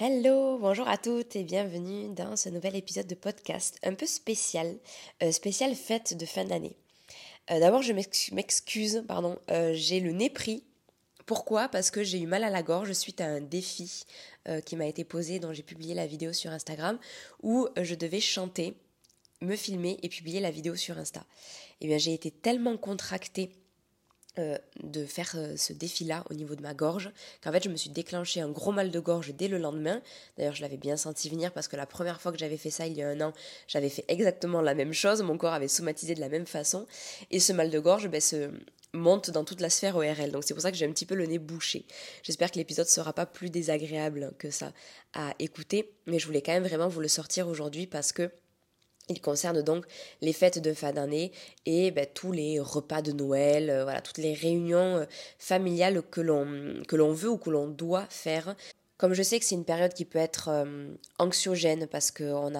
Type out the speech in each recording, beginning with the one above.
Hello, bonjour à toutes et bienvenue dans ce nouvel épisode de podcast un peu spécial, euh, spécial fête de fin d'année. Euh, d'abord, je m'excuse, pardon, euh, j'ai le nez pris. Pourquoi? Parce que j'ai eu mal à la gorge suite à un défi qui m'a été posé, dont j'ai publié la vidéo sur Instagram, où je devais chanter, me filmer et publier la vidéo sur Insta. Eh bien, j'ai été tellement contractée de faire euh, ce défi-là au niveau de ma gorge, qu'en fait je me suis déclenché un gros mal de gorge dès le lendemain. D'ailleurs je l'avais bien senti venir parce que la première fois que j'avais fait ça il y a un an, j'avais fait exactement la même chose, mon corps avait somatisé de la même façon, et ce mal de gorge ben, se monte dans toute la sphère ORL. Donc c'est pour ça que j'ai un petit peu le nez bouché. J'espère que l'épisode sera pas plus désagréable que ça à écouter, mais je voulais quand même vraiment vous le sortir aujourd'hui parce que il concerne donc les fêtes de fin d'année et ben, tous les repas de Noël, euh, voilà, toutes les réunions euh, familiales que l'on que l'on veut ou que l'on doit faire comme je sais que c'est une période qui peut être euh, anxiogène parce qu'on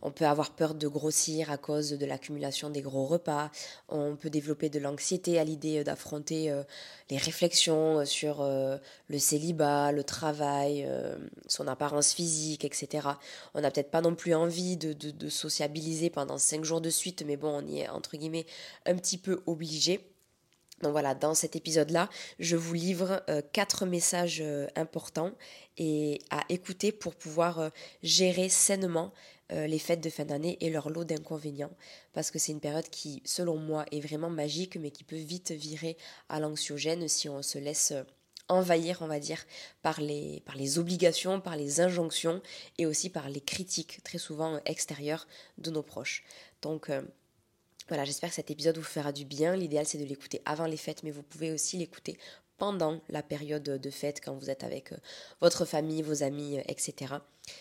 on peut avoir peur de grossir à cause de l'accumulation des gros repas, on peut développer de l'anxiété à l'idée d'affronter euh, les réflexions euh, sur le célibat, le travail, son apparence physique, etc. On n'a peut-être pas non plus envie de, de, de sociabiliser pendant cinq jours de suite, mais bon, on y est entre guillemets un petit peu obligé. Donc voilà, dans cet épisode-là, je vous livre euh, quatre messages euh, importants et à écouter pour pouvoir euh, gérer sainement les fêtes de fin d'année et leur lot d'inconvénients. Parce que c'est une période qui, selon moi, est vraiment magique, mais qui peut vite virer à l'anxiogène si on se laisse envahir, on va dire, par les, par les obligations, par les injonctions et aussi par les critiques très souvent extérieures de nos proches. Donc voilà, j'espère que cet épisode vous fera du bien. L'idéal, c'est de l'écouter avant les fêtes, mais vous pouvez aussi l'écouter pendant la période de fête, quand vous êtes avec euh, votre famille, vos amis, euh, etc.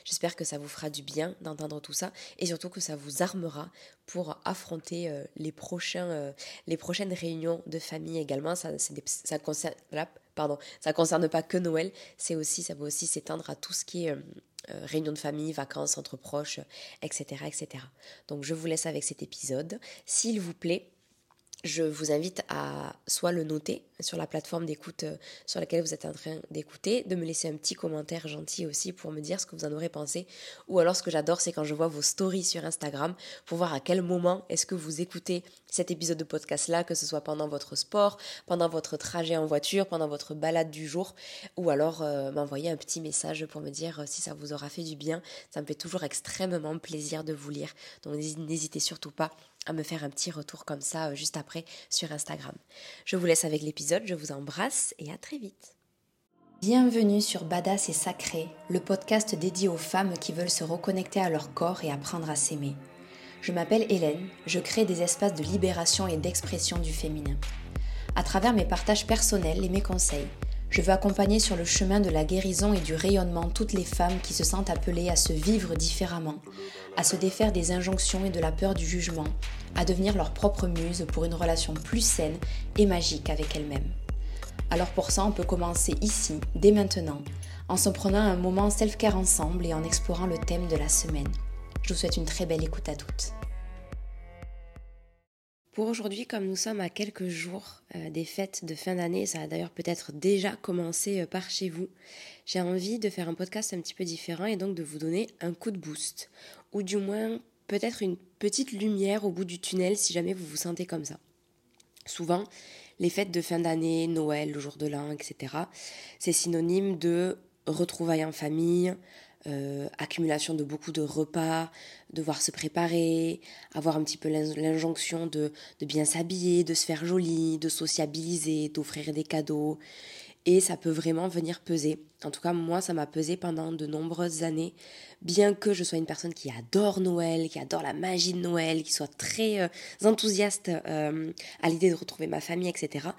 J'espère que ça vous fera du bien d'entendre tout ça et surtout que ça vous armera pour affronter euh, les, prochains, les prochaines réunions de famille également. Ça, ça concerne, concerne pas que Noël, c'est aussi, ça va aussi s'étendre à tout ce qui est euh, réunions de famille, vacances entre proches, etc., etc. Donc je vous laisse avec cet épisode. S'il vous plaît, je vous invite à soit le noter sur la plateforme d'écoute euh, sur laquelle vous êtes en train d'écouter, de me laisser un petit commentaire gentil aussi pour me dire ce que vous en aurez pensé. Ou alors ce que j'adore, c'est quand je vois vos stories sur Instagram pour voir à quel moment est-ce que vous écoutez cet épisode de podcast-là, que ce soit pendant votre sport, pendant votre trajet en voiture, pendant votre balade du jour, ou alors euh, m'envoyer un petit message pour me dire euh, si ça vous aura fait du bien. Ça me fait toujours extrêmement plaisir de vous lire. Donc n'hésitez surtout pas à me faire un petit retour comme ça euh, juste après sur Instagram. Je vous laisse avec l'épisode, je vous embrasse et à très vite. Bienvenue sur Badass et Sacré, le podcast dédié aux femmes qui veulent se reconnecter à leur corps et apprendre à s'aimer. Je m'appelle Hélène, je crée des espaces de libération et d'expression du féminin. À travers mes partages personnels et mes conseils, je veux accompagner sur le chemin de la guérison et du rayonnement toutes les femmes qui se sentent appelées à se vivre différemment, à se défaire des injonctions et de la peur du jugement, à devenir leur propre muse pour une relation plus saine et magique avec elles-mêmes. Alors pour ça, on peut commencer ici, dès maintenant, en se prenant un moment self-care ensemble et en explorant le thème de la semaine. Je vous souhaite une très belle écoute à toutes. Pour aujourd'hui, comme nous sommes à quelques jours euh, des fêtes de fin d'année, ça a d'ailleurs peut-être déjà commencé euh, par chez vous, j'ai envie de faire un podcast un petit peu différent et donc de vous donner un coup de boost, ou du moins peut-être une petite lumière au bout du tunnel si jamais vous vous sentez comme ça. Souvent, les fêtes de fin d'année, Noël, le jour de l'an, etc., c'est synonyme de retrouvailles en famille, euh, accumulation de beaucoup de repas, devoir se préparer, avoir un petit peu l'injonction de, bien s'habiller, de se faire joli, de sociabiliser, d'offrir des cadeaux. Et ça peut vraiment venir peser. En tout cas, moi, ça m'a pesé pendant de nombreuses années. Bien que je sois une personne qui adore Noël, qui adore la magie de Noël, qui soit très euh, enthousiaste euh, à l'idée de retrouver ma famille, etc.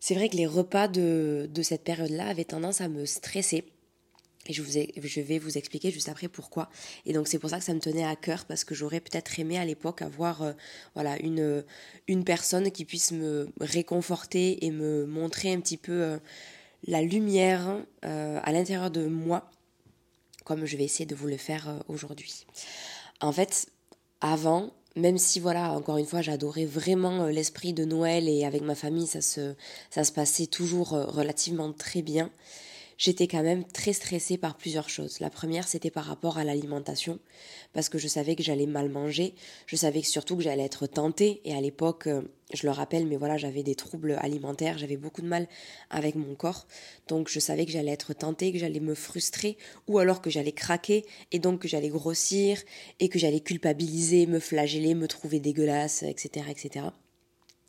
C'est vrai que les repas de, de cette période-là avaient tendance à me stresser et je, vous je vais vous expliquer juste après pourquoi. Et donc c'est pour ça que ça me tenait à cœur parce que j'aurais peut-être aimé à l'époque avoir euh, voilà une, une personne qui puisse me réconforter et me montrer un petit peu euh, la lumière euh, à l'intérieur de moi, comme je vais essayer de vous le faire aujourd'hui. En fait, avant, même si voilà, encore une fois, j'adorais vraiment l'esprit de Noël et avec ma famille, ça se, ça se passait toujours relativement très bien j'étais quand même très stressée par plusieurs choses. La première, c'était par rapport à l'alimentation, parce que je savais que j'allais mal manger, je savais surtout que j'allais être tentée, et à l'époque, euh, je le rappelle, mais voilà, j'avais des troubles alimentaires, j'avais beaucoup de mal avec mon corps, donc je savais que j'allais être tentée, que j'allais me frustrer, ou alors que j'allais craquer, et donc que j'allais grossir, et que j'allais culpabiliser, me flageller, me trouver dégueulasse, etc., etc.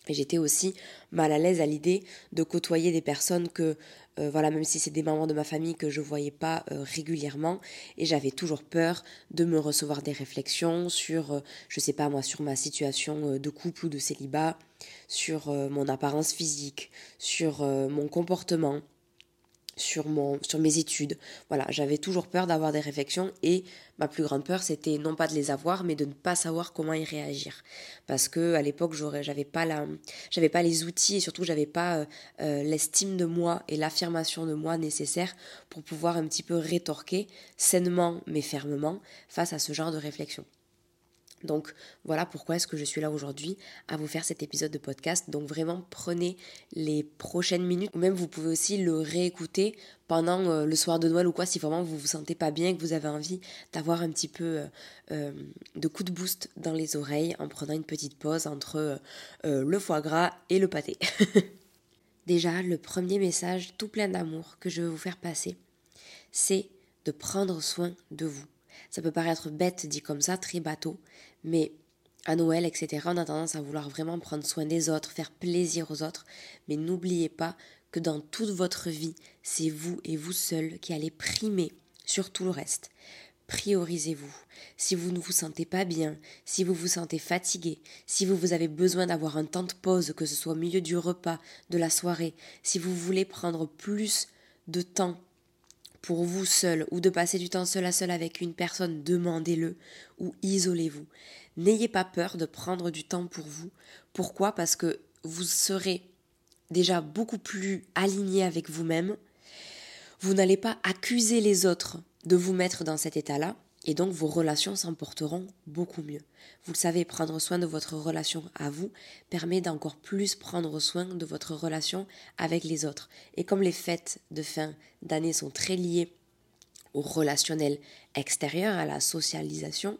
Et j'étais aussi mal à l'aise à l'idée de côtoyer des personnes que, euh, voilà, même si c'est des membres de ma famille que je voyais pas euh, régulièrement, et j'avais toujours peur de me recevoir des réflexions sur, euh, je sais pas moi, sur ma situation de couple ou de célibat, sur mon apparence physique, sur mon comportement, sur, mon, sur mes études. Voilà, j'avais toujours peur d'avoir des réflexions et ma plus grande peur c'était non pas de les avoir mais de ne pas savoir comment y réagir parce que à l'époque j'aurais j'avais pas la j'avais pas les outils et surtout j'avais pas euh, euh, l'estime de moi et l'affirmation de moi nécessaire pour pouvoir un petit peu rétorquer sainement mais fermement face à ce genre de réflexion. Donc voilà pourquoi est-ce que je suis là aujourd'hui à vous faire cet épisode de podcast. Donc vraiment prenez les prochaines minutes ou même vous pouvez aussi le réécouter pendant euh, le soir de Noël ou quoi si vraiment vous vous sentez pas bien que vous avez envie d'avoir un petit peu euh, euh, de coup de boost dans les oreilles en prenant une petite pause entre le foie gras et le pâté. Déjà, le premier message tout plein d'amour que je veux vous faire passer, c'est de prendre soin de vous. Ça peut paraître bête dit comme ça, très bateau, mais à Noël, etc., on a tendance à vouloir vraiment prendre soin des autres, faire plaisir aux autres, mais n'oubliez pas que dans toute votre vie, c'est vous et vous seul qui allez primer sur tout le reste. Priorisez-vous. Si vous ne vous sentez pas bien, si vous vous sentez fatigué, si vous, vous avez besoin d'avoir un temps de pause, que ce soit au milieu du repas, de la soirée, si vous voulez prendre plus de temps pour vous seul ou de passer du temps seul à seul avec une personne, demandez-le ou isolez-vous. N'ayez pas peur de prendre du temps pour vous. Pourquoi? Parce que vous serez déjà beaucoup plus aligné avec vous-même. Vous n'allez pas accuser les autres de vous mettre dans cet état-là. Et donc vos relations s'en porteront beaucoup mieux. Vous le savez, prendre soin de votre relation à vous permet d'encore plus prendre soin de votre relation avec les autres. Et comme les fêtes de fin d'année sont très liées au relationnel extérieur, à la socialisation,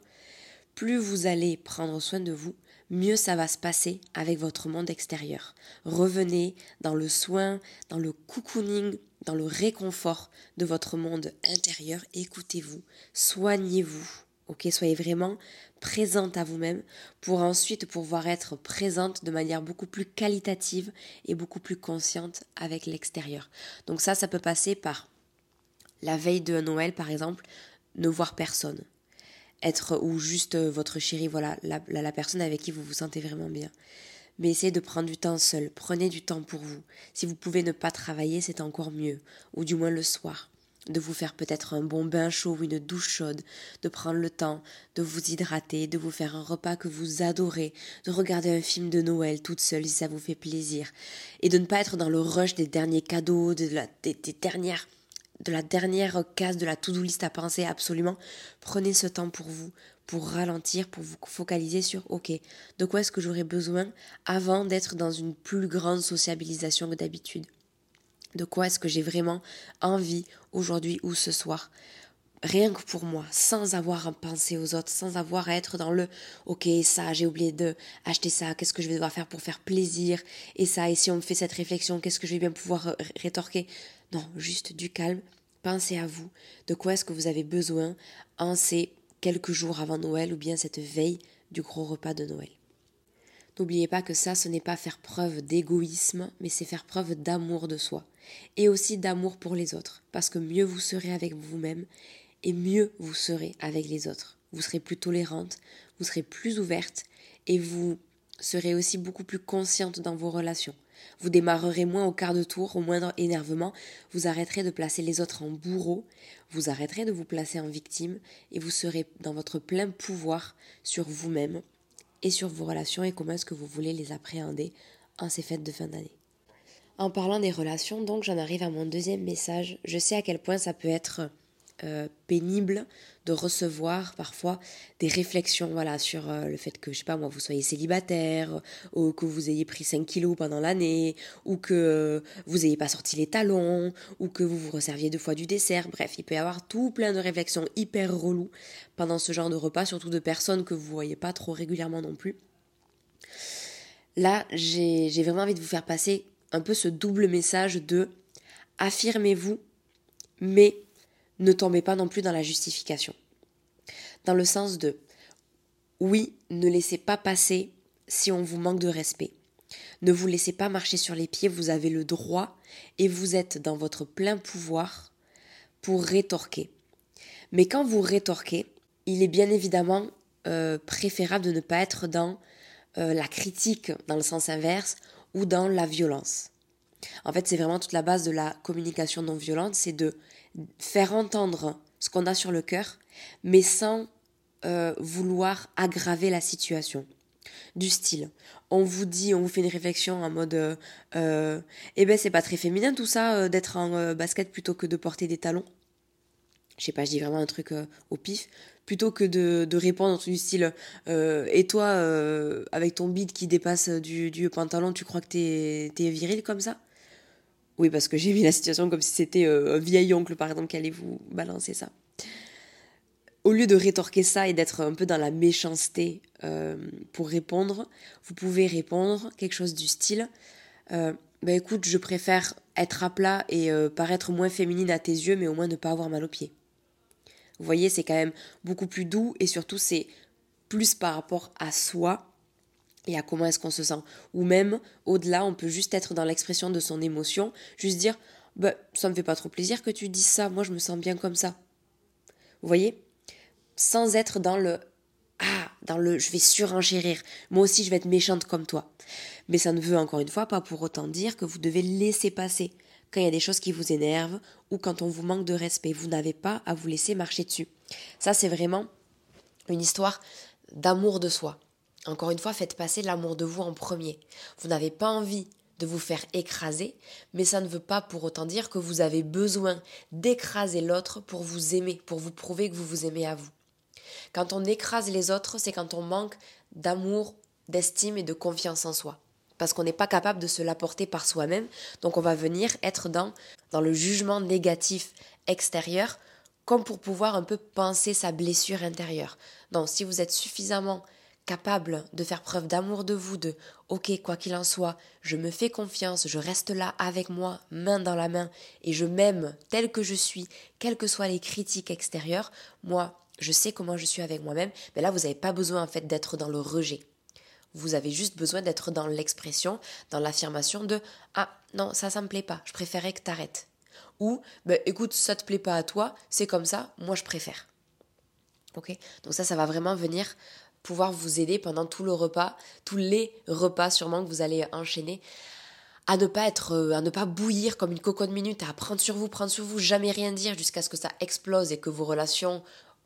plus vous allez prendre soin de vous, mieux ça va se passer avec votre monde extérieur. Revenez dans le soin, dans le cocooning, dans le réconfort de votre monde intérieur. Écoutez-vous, soignez-vous. Ok, soyez vraiment présente à vous-même pour ensuite pouvoir être présente de manière beaucoup plus qualitative et beaucoup plus consciente avec l'extérieur. Donc ça, ça peut passer par la veille de Noël, par exemple, ne voir personne être ou juste euh, votre chéri, voilà, la, la, personne avec qui vous vous sentez vraiment bien. Mais essayez de prendre du temps seul, prenez du temps pour vous. Si vous pouvez ne pas travailler, c'est encore mieux, ou du moins le soir. De vous faire peut-être un bon bain chaud ou une douche chaude, de prendre le temps de vous hydrater, de vous faire un repas que vous adorez, de regarder un film de Noël toute seule si ça vous fait plaisir, et de ne pas être dans le rush des derniers cadeaux, de la, des dernières de la dernière case de la to-do list à penser absolument. Prenez ce temps pour vous, pour ralentir, pour vous focaliser sur OK, de quoi est-ce que j'aurais besoin avant d'être dans une plus grande sociabilisation que d'habitude? De quoi est-ce que j'ai vraiment envie aujourd'hui ou ce soir? Rien que pour moi, sans avoir à penser aux autres, sans avoir à être dans le ok ça j'ai oublié de acheter ça, qu'est-ce que je vais devoir faire pour faire plaisir et ça et si on me fait cette réflexion, qu'est-ce que je vais bien pouvoir rétorquer? Non, juste du calme, pensez à vous, de quoi est-ce que vous avez besoin en ces quelques jours avant Noël ou bien cette veille du gros repas de Noël. N'oubliez pas que ça, ce n'est pas faire preuve d'égoïsme, mais c'est faire preuve d'amour de soi et aussi d'amour pour les autres, parce que mieux vous serez avec vous-même et mieux vous serez avec les autres. Vous serez plus tolérante, vous serez plus ouverte et vous serez aussi beaucoup plus consciente dans vos relations. Vous démarrerez moins au quart de tour, au moindre énervement, vous arrêterez de placer les autres en bourreau, vous arrêterez de vous placer en victime et vous serez dans votre plein pouvoir sur vous-même et sur vos relations et comment est-ce que vous voulez les appréhender en ces fêtes de fin d'année. En parlant des relations, donc j'en arrive à mon deuxième message. Je sais à quel point ça peut être euh, pénible de recevoir parfois des réflexions voilà sur euh, le fait que je sais pas moi vous soyez célibataire ou que vous ayez pris 5 kilos pendant l'année ou que vous n'ayez pas sorti les talons ou que vous vous resserviez deux fois du dessert. Bref il peut y avoir tout plein de réflexions hyper reloues pendant ce genre de repas surtout de personnes que vous voyez pas trop régulièrement non plus. Là j'ai vraiment envie de vous faire passer un peu ce double message de affirmez-vous mais ne tombez pas non plus dans la justification. Dans le sens de oui, ne laissez pas passer si on vous manque de respect. Ne vous laissez pas marcher sur les pieds, vous avez le droit et vous êtes dans votre plein pouvoir pour rétorquer. Mais quand vous rétorquez, il est bien évidemment euh, préférable de ne pas être dans euh, la critique dans le sens inverse ou dans la violence. En fait, c'est vraiment toute la base de la communication non violente, c'est de faire entendre ce qu'on a sur le cœur, mais sans euh, vouloir aggraver la situation. Du style, on vous dit, on vous fait une réflexion en mode, euh, euh eh ben c'est pas très féminin tout ça, d'être en basket plutôt que de porter des talons. Je sais pas, je dis vraiment un truc au pif, plutôt que de, de répondre du style, et toi, avec ton bide qui dépasse du, du pantalon, tu crois que t'es viril comme ça? Oui, parce que j'ai vu la situation comme si c'était euh, un vieil oncle, par exemple, qui allait vous balancer ça. Au lieu de rétorquer ça et d'être un peu dans la méchanceté euh, pour répondre, vous pouvez répondre quelque chose du style euh, bah écoute, je préfère être à plat et paraître moins féminine à tes yeux, mais au moins ne pas avoir mal aux pieds. Vous voyez, c'est quand même beaucoup plus doux et surtout c'est plus par rapport à soi et à comment est-ce qu'on se sent. Ou même, au-delà, on peut juste être dans l'expression de son émotion, juste dire bah, ça me fait pas trop plaisir que tu dises ça, moi je me sens bien comme ça. Vous voyez? Sans être dans le ah, dans le je vais surenchérir, moi aussi je vais être méchante comme toi. Mais ça ne veut encore une fois pas pour autant dire que vous devez laisser passer quand il y a des choses qui vous énervent ou quand on vous manque de respect. Vous n'avez pas à vous laisser marcher dessus. Ça, c'est vraiment une histoire d'amour de soi. Encore une fois, faites passer l'amour de vous en premier. Vous n'avez pas envie de vous faire écraser, mais ça ne veut pas pour autant dire que vous avez besoin d'écraser l'autre pour vous aimer, pour vous prouver que vous vous aimez à vous. Quand on écrase les autres, c'est quand on manque d'amour, d'estime et de confiance en soi. Parce qu'on n'est pas capable de se l'apporter par soi-même, donc on va venir être dans, dans le jugement négatif extérieur, comme pour pouvoir un peu penser sa blessure intérieure. Donc si vous êtes suffisamment capable de faire preuve d'amour de vous, de ok, quoi qu'il en soit, je me fais confiance, je reste là avec moi, main dans la main, et je m'aime tel que je suis, quelles que soient les critiques extérieures, moi, je sais comment je suis avec moi-même, mais là, vous n'avez pas besoin en fait d'être dans le rejet. Vous avez juste besoin d'être dans l'expression, dans l'affirmation de Ah, non, ça, ça me plaît pas, je préférais que t'arrêtes. Ou, ben, écoute, ça te plaît pas à toi, c'est comme ça, moi je préfère. Ok? Donc ça, ça va vraiment venir pouvoir vous aider pendant tout le repas, tous les repas sûrement que vous allez enchaîner à ne pas être euh, à ne pas bouillir comme une cocotte minute à prendre sur vous prendre sur vous jamais rien dire jusqu'à ce que ça explose et que vos relations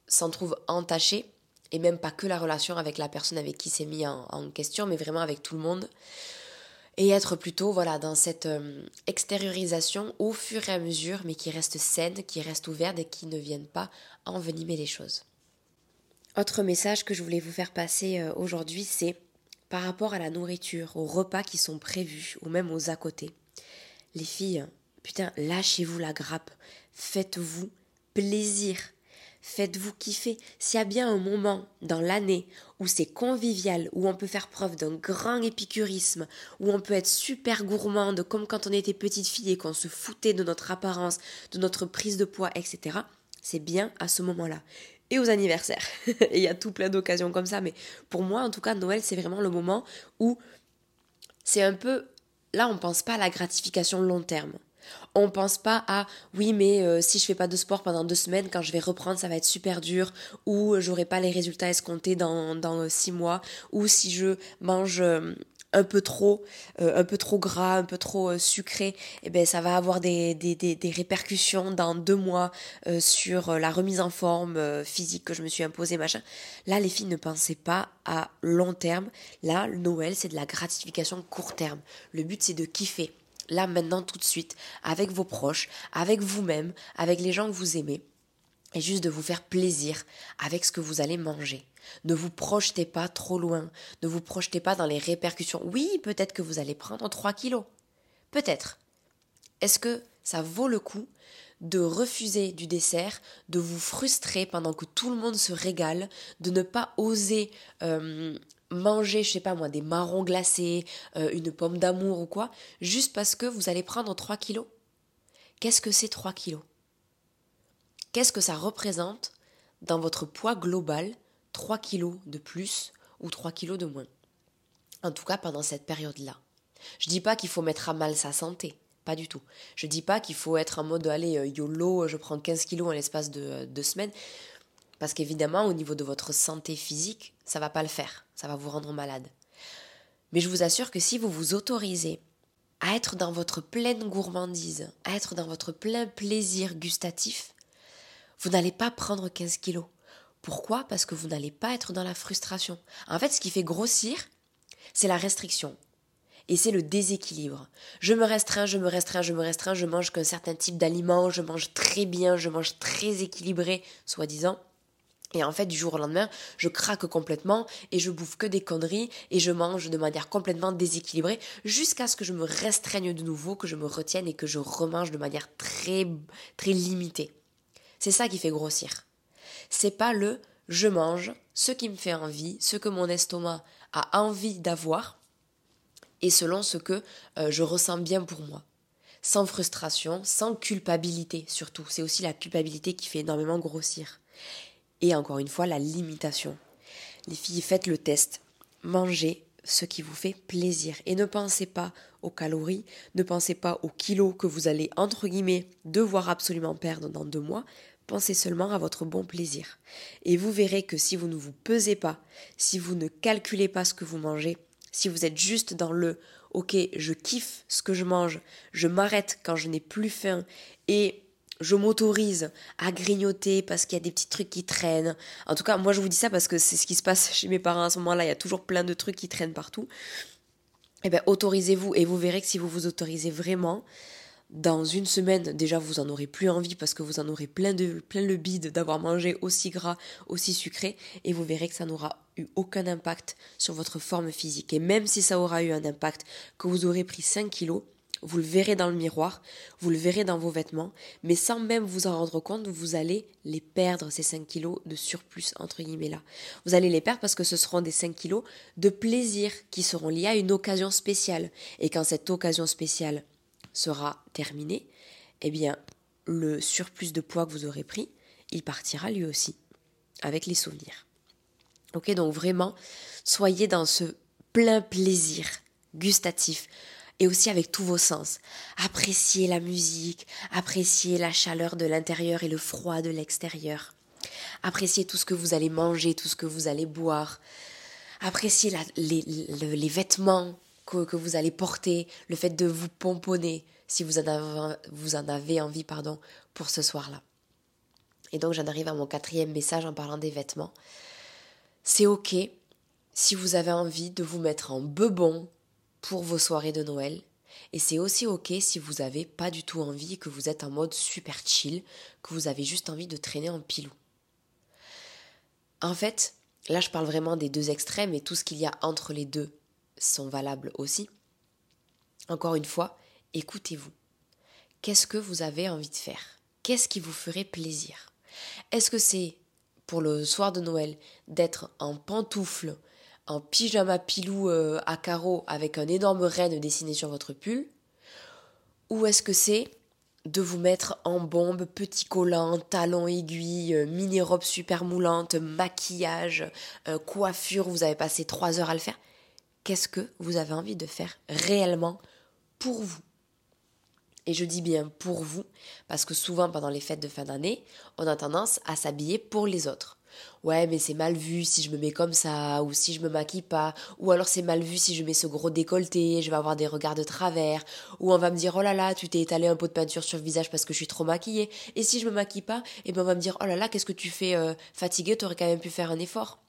s'en trouvent entachées et même pas que la relation avec la personne avec qui c'est mis en, question mais vraiment avec tout le monde et être plutôt voilà dans cette euh, extériorisation au fur et à mesure mais qui reste saine, qui reste ouverte et qui ne vienne pas envenimer les choses. Autre message que je voulais vous faire passer euh, aujourd'hui, c'est par rapport à la nourriture, aux repas qui sont prévus, ou même aux à côté. Les filles, putain, lâchez-vous la grappe, faites-vous plaisir, faites-vous kiffer. S'il y a bien un moment dans l'année où c'est convivial, où on peut faire preuve d'un grand épicurisme, où on peut être super gourmande, comme quand on était petite fille et qu'on se foutait de notre apparence, de notre prise de poids, etc., c'est bien à ce moment-là et aux anniversaires. il y a tout plein d'occasions comme ça, mais pour moi, en tout cas, Noël, c'est vraiment le moment où c'est un peu... Là, on pense pas à la gratification long terme. On pense pas à oui mais euh, si je fais pas de sport pendant deux semaines quand je vais reprendre ça va être super dur ou j'aurai pas les résultats escomptés dans, six mois ou si je mange euh, un peu trop, euh, un peu trop gras, un peu trop euh, sucré, eh ben ça va avoir des, des, des, répercussions dans deux mois euh, sur la remise en forme physique que je me suis imposée, machin. Là, les filles ne pensaient pas à long terme. Là, Noël, c'est de la gratification court terme. Le but, c'est de kiffer. Là, maintenant, tout de suite, avec vos proches, avec vous-même, avec les gens que vous aimez. et juste de vous faire plaisir avec ce que vous allez manger. Ne vous projetez pas trop loin, ne vous projetez pas dans les répercussions. Oui, peut-être que vous allez prendre 3 kilos. Peut-être. Est-ce que ça vaut le coup de refuser du dessert, de vous frustrer pendant que tout le monde se régale, de ne pas oser euh, manger, je sais pas moi, des marrons glacés, euh, une pomme d'amour ou quoi, juste parce que vous allez prendre 3 kilos? Qu'est-ce que c'est 3 kilos? Qu'est-ce que ça représente dans votre poids global 3 kilos de plus ou 3 kilos de moins En tout cas pendant cette période-là. Je dis pas qu'il faut mettre à mal sa santé. Pas du tout. Je dis pas qu'il faut être en mode allez euh, YOLO, je prends 15 kilos en l'espace de euh, deux semaines. Parce qu'évidemment, au niveau de votre santé physique, ça va pas le faire. Ça va vous rendre malade. Mais je vous assure que si vous vous autorisez à être dans votre pleine gourmandise, à être dans votre plein plaisir gustatif, vous n'allez pas prendre 15 kilos. Pourquoi? Parce que vous n'allez pas être dans la frustration. En fait, ce qui fait grossir, c'est la restriction. Et c'est le déséquilibre. Je me restreins, je me restreins, je me restreins, je mange qu'un certain type d'aliments, je mange très bien, je mange très équilibré, soi-disant. Et en fait, du jour au lendemain, je craque complètement et je bouffe que des conneries et je mange de manière complètement déséquilibrée jusqu'à ce que je me restreigne de nouveau, que je me retienne et que je remange de manière très, très limitée. C'est ça qui fait grossir. C'est pas le je mange ce qui me fait envie, ce que mon estomac a envie d'avoir et selon ce que euh, je ressens bien pour moi. Sans frustration, sans culpabilité surtout. C'est aussi la culpabilité qui fait énormément grossir. Et encore une fois, la limitation. Les filles, faites le test. Mangez ce qui vous fait plaisir. Et ne pensez pas aux calories, ne pensez pas aux kilos que vous allez, entre guillemets, devoir absolument perdre dans deux mois. Pensez seulement à votre bon plaisir. Et vous verrez que si vous ne vous pesez pas, si vous ne calculez pas ce que vous mangez, si vous êtes juste dans le ok, je kiffe ce que je mange, je m'arrête quand je n'ai plus faim et je m'autorise à grignoter parce qu'il y a des petits trucs qui traînent. En tout cas, moi je vous dis ça parce que c'est ce qui se passe chez mes parents à ce moment-là. Il y a toujours plein de trucs qui traînent partout. Eh bien, autorisez-vous et vous verrez que si vous vous autorisez vraiment, dans une semaine, déjà vous en aurez plus envie parce que vous en aurez plein, plein le bide d'avoir mangé aussi gras, aussi sucré, et vous verrez que ça n'aura eu aucun impact sur votre forme physique. Et même si ça aura eu un impact, que vous aurez pris 5 kilos, vous le verrez dans le miroir, vous le verrez dans vos vêtements, mais sans même vous en rendre compte, vous allez les perdre, ces 5 kilos de surplus, entre guillemets là. Vous allez les perdre parce que ce seront des 5 kilos de plaisir qui seront liés à une occasion spéciale. Et quand cette occasion spéciale sera terminée, eh bien, le surplus de poids que vous aurez pris, il partira lui aussi, avec les souvenirs. Ok, donc vraiment, soyez dans ce plein plaisir gustatif, et aussi avec tous vos sens. Appréciez la musique, appréciez la chaleur de l'intérieur et le froid de l'extérieur. Appréciez tout ce que vous allez manger, tout ce que vous allez boire. Appréciez les, vêtements que, vous allez porter, le fait de vous pomponner si vous en avez, envie pardon, pour ce soir-là. Et donc j'en arrive à mon quatrième message en parlant des vêtements. C'est ok si vous avez envie de vous mettre en bebon pour vos soirées de Noël. Et c'est aussi ok si vous n'avez pas du tout envie, que vous êtes en mode super chill, que vous avez juste envie de traîner en pilou. En fait, là je parle vraiment des deux extrêmes et tout ce qu'il y a entre les deux sont valables aussi. Encore une fois, écoutez-vous. Qu'est-ce que vous avez envie de faire? Qu'est-ce qui vous ferait plaisir? Est-ce que c'est pour le soir de Noël d'être en pantoufles en pyjama pilou euh, à carreaux avec un énorme renne dessiné sur votre pull? Ou est-ce que c'est de vous mettre en bombe, petit collant, talons aiguilles, euh, mini-robe super moulante, maquillage, euh, coiffure, vous avez passé trois heures à le faire? Qu'est-ce que vous avez envie de faire réellement pour vous. Et je dis bien pour vous, parce que souvent pendant les fêtes de fin d'année, on a tendance à s'habiller pour les autres. Ouais mais c'est mal vu si je me mets comme ça ou si je me maquille pas ou alors c'est mal vu si je mets ce gros décolleté je vais avoir des regards de travers ou on va me dire oh là là tu t'es étalé un pot de peinture sur le visage parce que je suis trop maquillée. Et si je me maquille pas et eh ben on va me dire oh là là qu'est-ce que tu fais euh, fatigué t'aurais quand même pu faire un effort.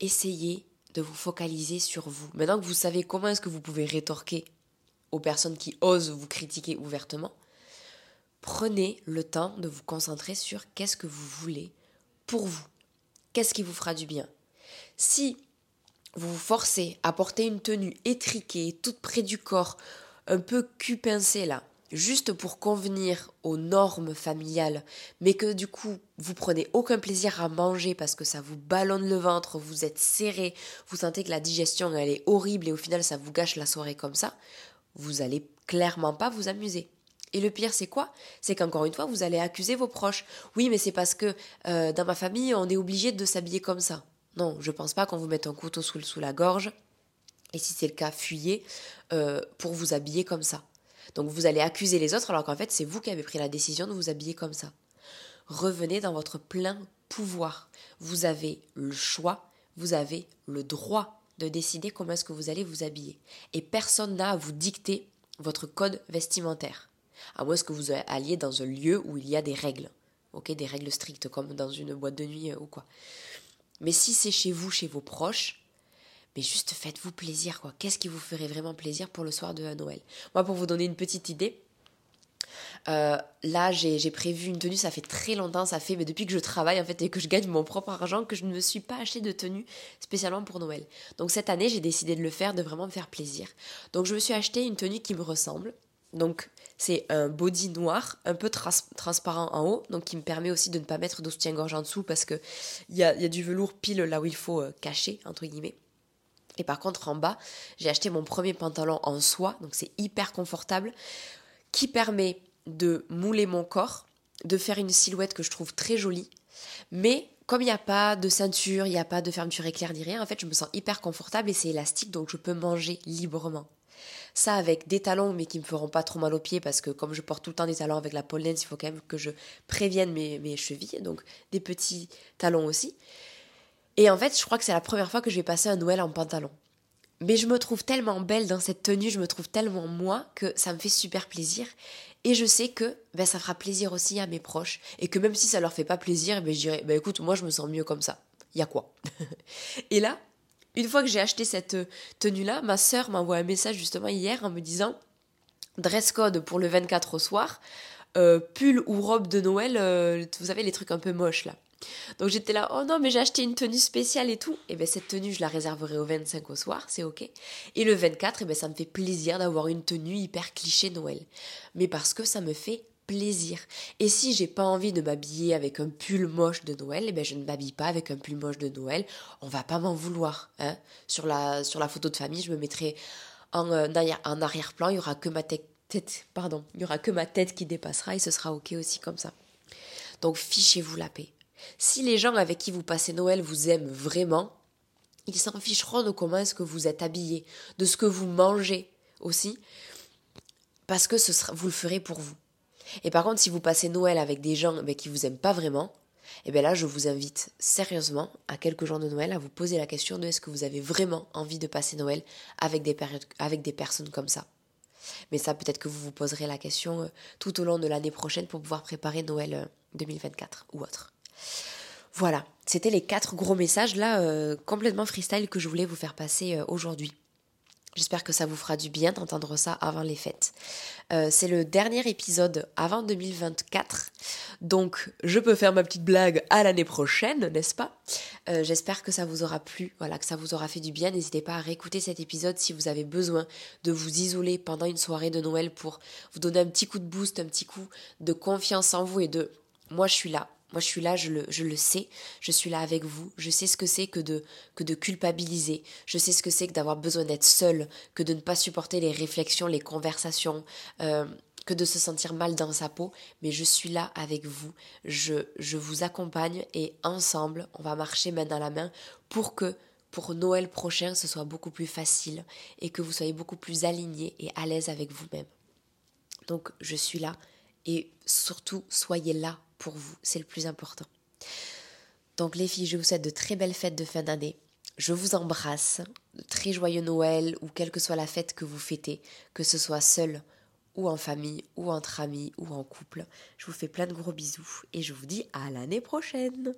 Essayez vous focaliser sur vous maintenant que vous savez comment est-ce que vous pouvez rétorquer aux personnes qui osent vous critiquer ouvertement prenez le temps de vous concentrer sur qu'est-ce que vous voulez pour vous. Qu'est-ce qui vous fera du bien? Si vous vous forcez à porter une tenue étriquée, toute près du corps, un peu cul pincé là, juste pour convenir aux normes familiales, mais que du coup vous prenez aucun plaisir à manger parce que ça vous ballonne le ventre, vous êtes serré, vous sentez que la digestion elle est horrible et au final ça vous gâche la soirée comme ça, vous allez clairement pas vous amuser. Et le pire, c'est quoi? C'est qu'encore une fois, vous allez accuser vos proches. Oui, mais c'est parce que euh, dans ma famille, on est obligé de s'habiller comme ça. Non, je pense pas qu'on vous mette un couteau sous, sous la gorge. Et si c'est le cas, fuyez euh, pour vous habiller comme ça. Donc vous allez accuser les autres alors qu'en fait c'est vous qui avez pris la décision de vous habiller comme ça. Revenez dans votre plein pouvoir. Vous avez le choix, vous avez le droit de décider comment est-ce que vous allez vous habiller. Et personne n'a à vous dicter votre code vestimentaire. À moins que vous alliez dans un lieu où il y a des règles. Des règles strictes comme dans une boîte de nuit euh, ou quoi. Mais si c'est chez vous, chez vos proches, mais juste faites-vous plaisir, quoi. Qu'est-ce qui vous ferait vraiment plaisir pour le soir de Noël? Moi, pour vous donner une petite idée, euh, là, j'ai prévu une tenue, ça fait très longtemps, ça fait mais depuis que je travaille en fait et que je gagne mon propre argent que je ne me suis pas acheté de tenue spécialement pour Noël. Donc cette année, j'ai décidé de le faire, de vraiment me faire plaisir. Donc je me suis acheté une tenue qui me ressemble. Donc c'est un body noir, un peu transparent en haut, donc qui me permet aussi de ne pas mettre de soutien-gorge en dessous parce que il y a, y a, du velours pile là où il faut euh, cacher entre guillemets. Et par contre, en bas, j'ai acheté mon premier pantalon en soie, donc c'est hyper confortable, qui permet de mouler mon corps, de faire une silhouette que je trouve très jolie. Mais comme il n'y a pas de ceinture, il n'y a pas de fermeture éclair ni rien, en fait, je me sens hyper confortable et c'est élastique, donc je peux manger librement. Ça avec des talons, mais qui me feront pas trop mal aux pieds, parce que comme je porte tout le temps des talons avec la pole il faut quand même que je prévienne mes, mes chevilles, donc des petits talons aussi. Et en fait, je crois que c'est la première fois que je vais passer un Noël en pantalon. Mais je me trouve tellement belle dans cette tenue, je me trouve tellement moi que ça me fait super plaisir. Et je sais que ben, ça fera plaisir aussi à mes proches. Et que même si ça leur fait pas plaisir, ben, je dirais, ben, écoute, moi je me sens mieux comme ça. Y a quoi? Et là, une fois que j'ai acheté cette euh, tenue-là, ma sœur m'a envoyé un message justement hier en me disant dress code pour le 24 au soir, euh, pull ou robe de Noël, euh, vous savez les trucs un peu moches là. Donc j'étais là, oh non, mais j'ai acheté une tenue spéciale et tout. Et eh bien cette tenue, je la réserverai au 25 au soir, c'est ok. Et le 24, et bien ça me fait plaisir d'avoir une tenue hyper cliché Noël. Mais parce que ça me fait plaisir. Et si j'ai pas envie de m'habiller avec un pull moche de Noël, eh bien je ne m'habille pas avec un pull moche de Noël. On va pas m'en vouloir. Hein. Sur, la, sur la photo de famille, je me mettrai en, euh, arrière-plan, il y aura que ma tête, pardon, il y aura que ma tête qui dépassera et ce sera ok aussi comme ça. Donc fichez-vous la paix. Si les gens avec qui vous passez Noël vous aiment vraiment, ils s'en ficheront de comment est-ce que vous êtes habillé, de ce que vous mangez aussi, parce que ce vous le ferez pour vous. Et par contre, si vous passez Noël avec des gens mais qui vous aiment pas vraiment, et eh bien là, je vous invite sérieusement, à quelques jours de Noël, à vous poser la question de est-ce que vous avez vraiment envie de passer Noël avec des, avec des personnes comme ça. Mais ça, peut-être que vous vous poserez la question euh, tout au long de l'année prochaine pour pouvoir préparer Noël 2024 euh, ou autre. Voilà, c'était les quatre gros messages là, euh, complètement freestyle que je voulais vous faire passer euh, aujourd'hui. J'espère que ça vous fera du bien d'entendre ça avant les fêtes. Euh, c'est le dernier épisode avant 2024, donc je peux faire ma petite blague à l'année prochaine, n'est-ce pas? J'espère que ça vous aura plu, voilà, que ça vous aura fait du bien. N'hésitez pas à réécouter cet épisode si vous avez besoin de vous isoler pendant une soirée de Noël pour vous donner un petit coup de boost, un petit coup de confiance en vous et de moi je suis là, moi, je suis là, je le, je le sais, je suis là avec vous, je sais ce que c'est que de, que de culpabiliser, je sais ce que c'est que d'avoir besoin d'être seul, que de ne pas supporter les réflexions, les conversations, euh, que de se sentir mal dans sa peau, mais je suis là avec vous, je, je vous accompagne et ensemble, on va marcher main dans la main pour que pour Noël prochain, ce soit beaucoup plus facile et que vous soyez beaucoup plus alignés et à l'aise avec vous-même. Donc, je suis là et surtout, soyez là pour vous, c'est le plus important. Donc les filles, je vous souhaite de très belles fêtes de fin d'année. Je vous embrasse, très joyeux Noël ou quelle que soit la fête que vous fêtez, que ce soit seul ou en famille ou entre amis ou en couple. Je vous fais plein de gros bisous et je vous dis à l'année prochaine.